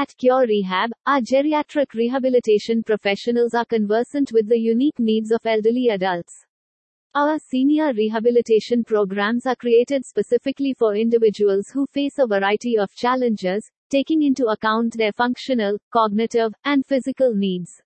At Cure Rehab, our geriatric rehabilitation professionals are conversant with the unique needs of elderly adults. Our senior rehabilitation programs are created specifically for individuals who face a variety of challenges, taking into account their functional, cognitive, and physical needs.